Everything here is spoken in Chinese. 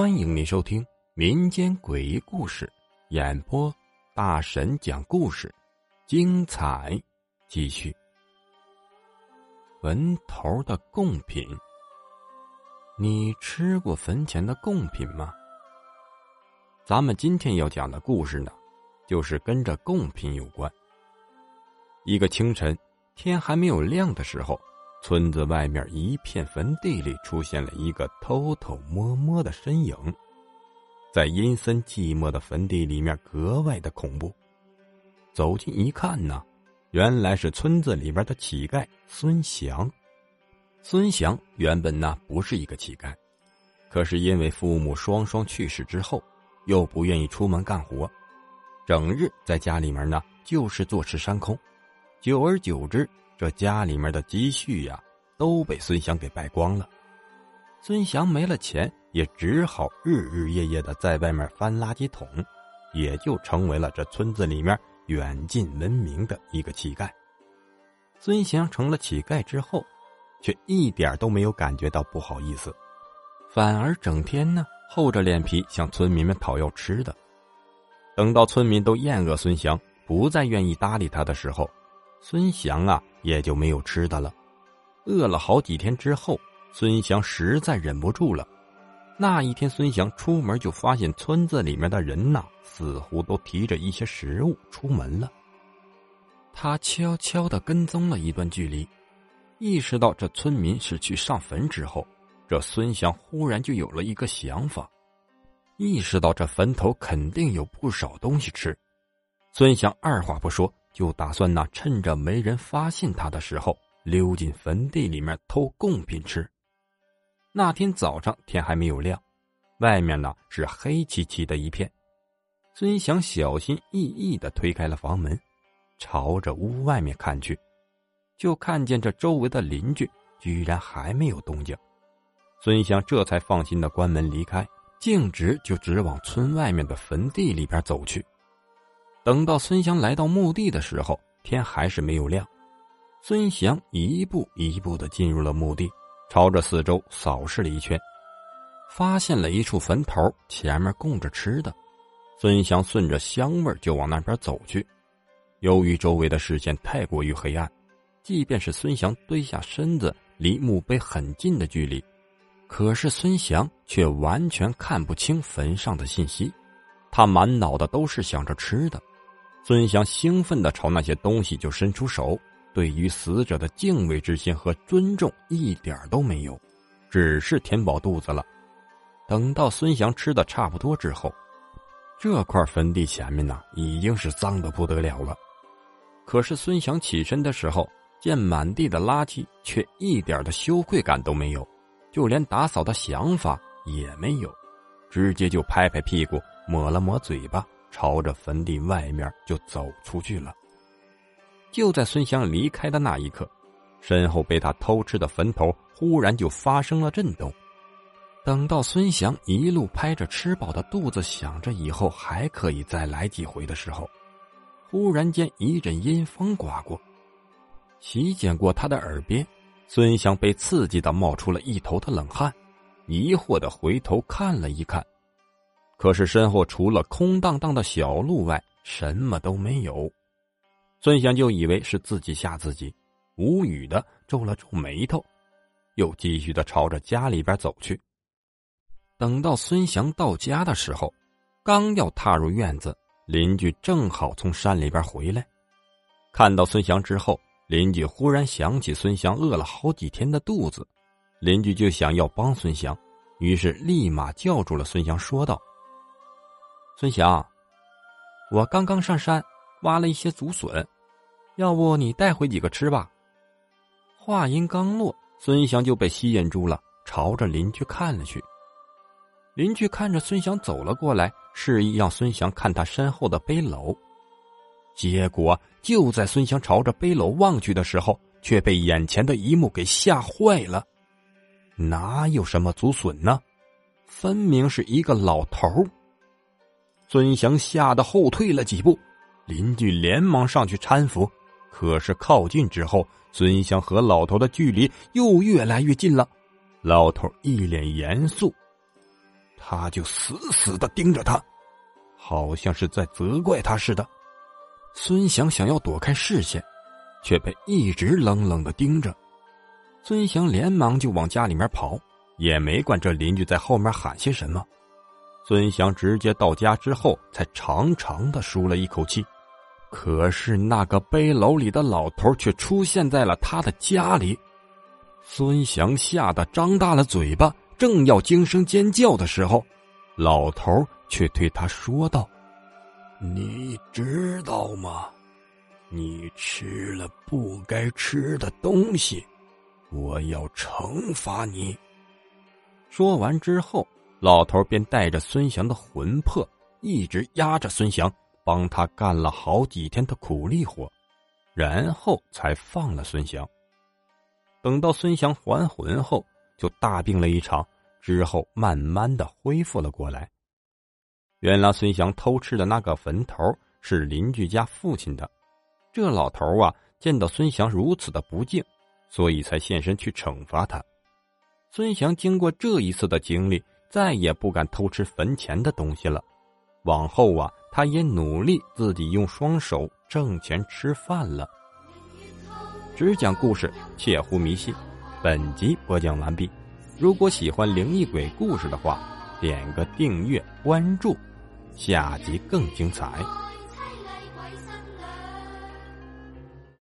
欢迎您收听民间诡异故事演播，大神讲故事，精彩继续。坟头的贡品，你吃过坟前的贡品吗？咱们今天要讲的故事呢，就是跟着贡品有关。一个清晨，天还没有亮的时候。村子外面一片坟地里出现了一个偷偷摸摸的身影，在阴森寂寞的坟地里面格外的恐怖。走近一看呢，原来是村子里边的乞丐孙祥。孙祥原本呢不是一个乞丐，可是因为父母双双去世之后，又不愿意出门干活，整日在家里面呢就是坐吃山空，久而久之。这家里面的积蓄呀，都被孙祥给败光了。孙祥没了钱，也只好日日夜夜的在外面翻垃圾桶，也就成为了这村子里面远近闻名的一个乞丐。孙祥成了乞丐之后，却一点都没有感觉到不好意思，反而整天呢厚着脸皮向村民们讨要吃的。等到村民都厌恶孙祥，不再愿意搭理他的时候。孙祥啊，也就没有吃的了。饿了好几天之后，孙祥实在忍不住了。那一天，孙祥出门就发现村子里面的人呐，似乎都提着一些食物出门了。他悄悄的跟踪了一段距离，意识到这村民是去上坟之后，这孙祥忽然就有了一个想法，意识到这坟头肯定有不少东西吃。孙祥二话不说。就打算呢，趁着没人发现他的时候，溜进坟地里面偷贡品吃。那天早上天还没有亮，外面呢是黑漆漆的一片。孙祥小心翼翼的推开了房门，朝着屋外面看去，就看见这周围的邻居居然还没有动静。孙祥这才放心的关门离开，径直就直往村外面的坟地里边走去。等到孙祥来到墓地的时候，天还是没有亮。孙祥一步一步的进入了墓地，朝着四周扫视了一圈，发现了一处坟头，前面供着吃的。孙祥顺着香味就往那边走去。由于周围的视线太过于黑暗，即便是孙祥蹲下身子，离墓碑很近的距离，可是孙祥却完全看不清坟上的信息。他满脑的都是想着吃的。孙祥兴奋的朝那些东西就伸出手，对于死者的敬畏之心和尊重一点都没有，只是填饱肚子了。等到孙祥吃的差不多之后，这块坟地前面呢已经是脏的不得了了。可是孙祥起身的时候，见满地的垃圾，却一点的羞愧感都没有，就连打扫的想法也没有，直接就拍拍屁股，抹了抹嘴巴。朝着坟地外面就走出去了。就在孙祥离开的那一刻，身后被他偷吃的坟头忽然就发生了震动。等到孙祥一路拍着吃饱的肚子，想着以后还可以再来几回的时候，忽然间一阵阴风刮过，席卷过他的耳边。孙祥被刺激的冒出了一头的冷汗，疑惑的回头看了一看。可是身后除了空荡荡的小路外，什么都没有。孙翔就以为是自己吓自己，无语的皱了皱眉头，又继续的朝着家里边走去。等到孙祥到家的时候，刚要踏入院子，邻居正好从山里边回来，看到孙祥之后，邻居忽然想起孙祥饿了好几天的肚子，邻居就想要帮孙祥，于是立马叫住了孙祥，说道。孙祥，我刚刚上山挖了一些竹笋，要不你带回几个吃吧？话音刚落，孙祥就被吸引住了，朝着邻居看了去。邻居看着孙祥走了过来，示意让孙祥看他身后的背篓。结果就在孙祥朝着背篓望去的时候，却被眼前的一幕给吓坏了。哪有什么竹笋呢？分明是一个老头儿。孙祥吓得后退了几步，邻居连忙上去搀扶。可是靠近之后，孙祥和老头的距离又越来越近了。老头一脸严肃：“他就死死的盯着他，好像是在责怪他似的。孙祥想要躲开视线，却被一直冷冷的盯着。孙祥连忙就往家里面跑，也没管这邻居在后面喊些什么。孙祥直接到家之后，才长长的舒了一口气。可是那个背篓里的老头却出现在了他的家里。孙祥吓得张大了嘴巴，正要惊声尖叫的时候，老头却对他说道：“你知道吗？你吃了不该吃的东西，我要惩罚你。”说完之后。老头便带着孙祥的魂魄，一直压着孙祥，帮他干了好几天的苦力活，然后才放了孙祥。等到孙祥还魂后，就大病了一场，之后慢慢的恢复了过来。原来孙祥偷吃的那个坟头是邻居家父亲的，这老头啊，见到孙祥如此的不敬，所以才现身去惩罚他。孙祥经过这一次的经历。再也不敢偷吃坟前的东西了。往后啊，他也努力自己用双手挣钱吃饭了。只讲故事，切勿迷信。本集播讲完毕。如果喜欢灵异鬼故事的话，点个订阅关注，下集更精彩。